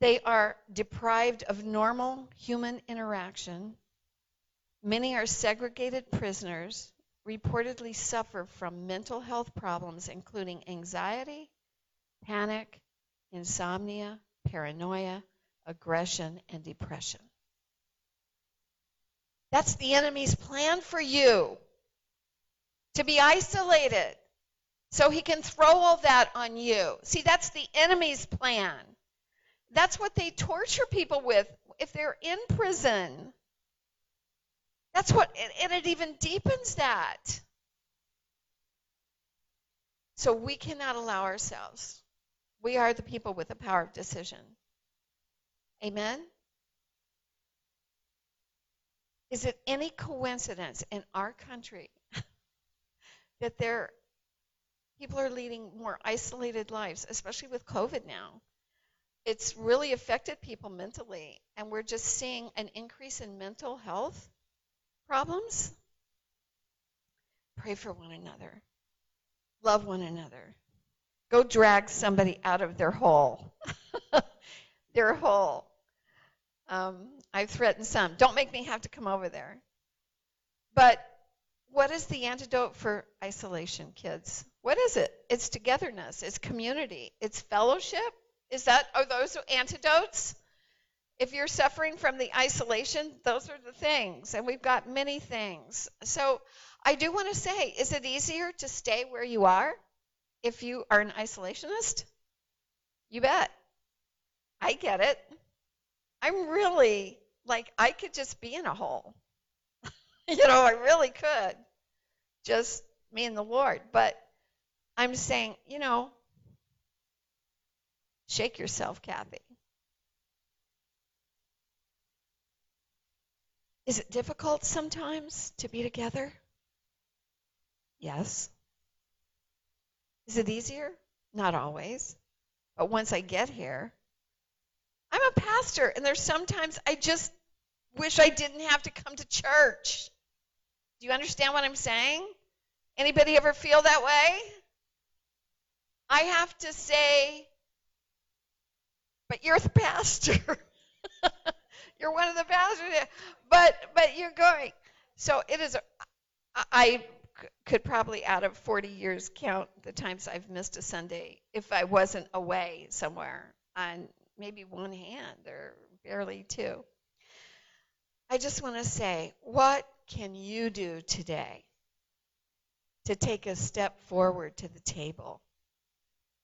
they are deprived of normal human interaction. Many are segregated prisoners, reportedly suffer from mental health problems, including anxiety, panic, insomnia, paranoia, aggression, and depression. That's the enemy's plan for you to be isolated so he can throw all that on you. See, that's the enemy's plan. That's what they torture people with if they're in prison. That's what, and it even deepens that. So we cannot allow ourselves. We are the people with the power of decision. Amen? Is it any coincidence in our country that there people are leading more isolated lives, especially with COVID now? It's really affected people mentally, and we're just seeing an increase in mental health problems. Pray for one another. Love one another. Go drag somebody out of their hole. their hole. Um, I've threatened some. Don't make me have to come over there. But what is the antidote for isolation, kids? What is it? It's togetherness, it's community, it's fellowship. Is that are those antidotes? If you're suffering from the isolation, those are the things, and we've got many things. So I do want to say, is it easier to stay where you are if you are an isolationist? You bet. I get it. I'm really like I could just be in a hole. you know, I really could. Just me and the Lord. But I'm saying, you know, shake yourself, Kathy. Is it difficult sometimes to be together? Yes. Is it easier? Not always. But once I get here, I'm a pastor, and there's sometimes I just wish I didn't have to come to church. Do you understand what I'm saying? Anybody ever feel that way? I have to say, but you're the pastor. you're one of the pastors, but but you're going. So it is. A, I could probably out of 40 years count the times I've missed a Sunday if I wasn't away somewhere on maybe one hand or barely two. I just want to say, what can you do today to take a step forward to the table?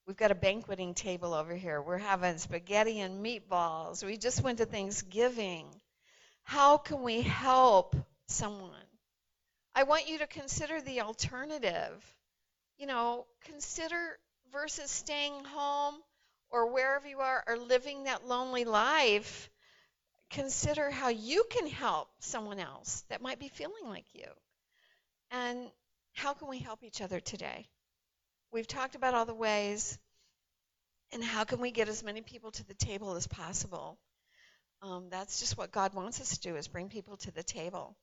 We've got a banqueting table over here. We're having spaghetti and meatballs. We just went to Thanksgiving. How can we help someone? I want you to consider the alternative. You know, consider versus staying home or wherever you are or living that lonely life. Consider how you can help someone else that might be feeling like you. And how can we help each other today? We've talked about all the ways, and how can we get as many people to the table as possible? Um, that's just what God wants us to do is bring people to the table.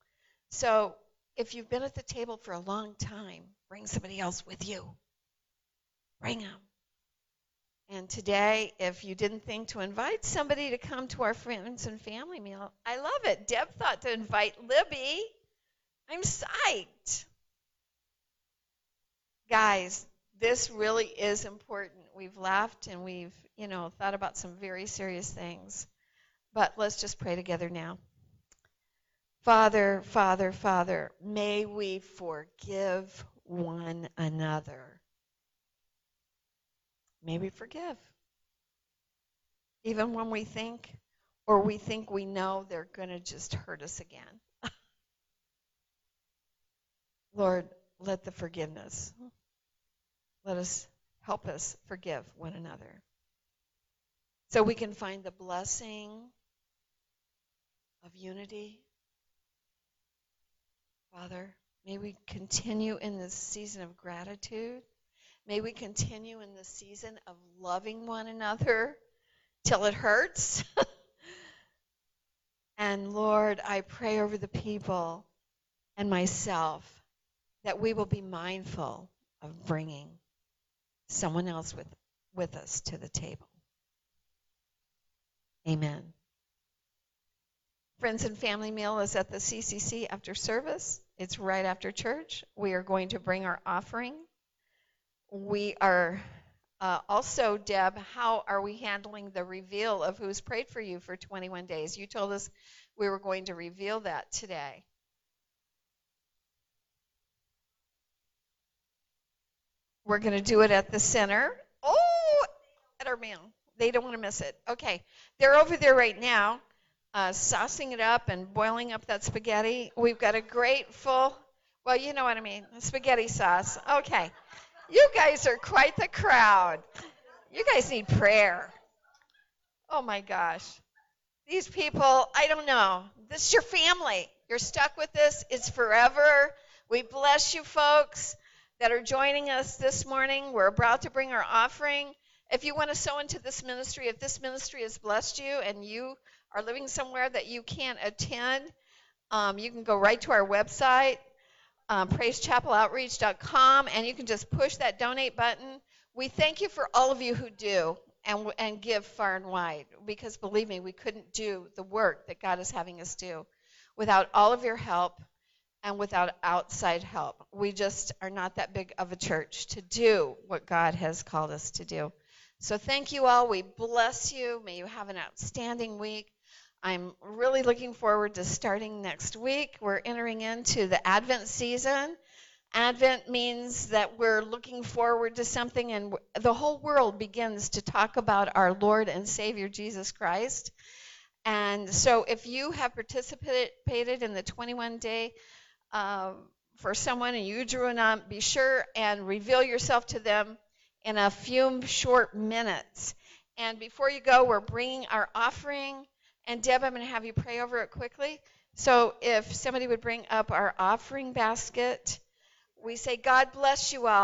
So if you've been at the table for a long time, bring somebody else with you. Bring them. And today, if you didn't think to invite somebody to come to our friends and family meal, I love it. Deb thought to invite Libby. I'm psyched. Guys, this really is important. We've laughed and we've, you know, thought about some very serious things. But let's just pray together now. Father, Father, Father, may we forgive one another. May we forgive. Even when we think or we think we know they're going to just hurt us again. Lord, let the forgiveness, let us help us forgive one another. So we can find the blessing of unity Father, may we continue in this season of gratitude. May we continue in the season of loving one another till it hurts. and Lord, I pray over the people and myself that we will be mindful of bringing someone else with, with us to the table. Amen. Friends and Family Meal is at the CCC after service. It's right after church. We are going to bring our offering. We are uh, also, Deb, how are we handling the reveal of who's prayed for you for 21 days? You told us we were going to reveal that today. We're going to do it at the center. Oh, at our meal. They don't want to miss it. Okay. They're over there right now uh, saucing it up and boiling up that spaghetti. We've got a great full, well, you know what I mean, spaghetti sauce. Okay. You guys are quite the crowd. You guys need prayer. Oh my gosh. These people, I don't know. This is your family. You're stuck with this. It's forever. We bless you folks that are joining us this morning. We're about to bring our offering. If you want to sow into this ministry, if this ministry has blessed you and you are living somewhere that you can't attend, um, you can go right to our website, um, praisechapel.outreach.com, and you can just push that donate button. We thank you for all of you who do and, and give far and wide because believe me, we couldn't do the work that God is having us do without all of your help and without outside help. We just are not that big of a church to do what God has called us to do. So thank you all. We bless you. May you have an outstanding week. I'm really looking forward to starting next week. We're entering into the Advent season. Advent means that we're looking forward to something, and the whole world begins to talk about our Lord and Savior Jesus Christ. And so, if you have participated in the 21 day uh, for someone and you drew a name, be sure and reveal yourself to them in a few short minutes. And before you go, we're bringing our offering. And Deb, I'm going to have you pray over it quickly. So if somebody would bring up our offering basket, we say, God bless you all.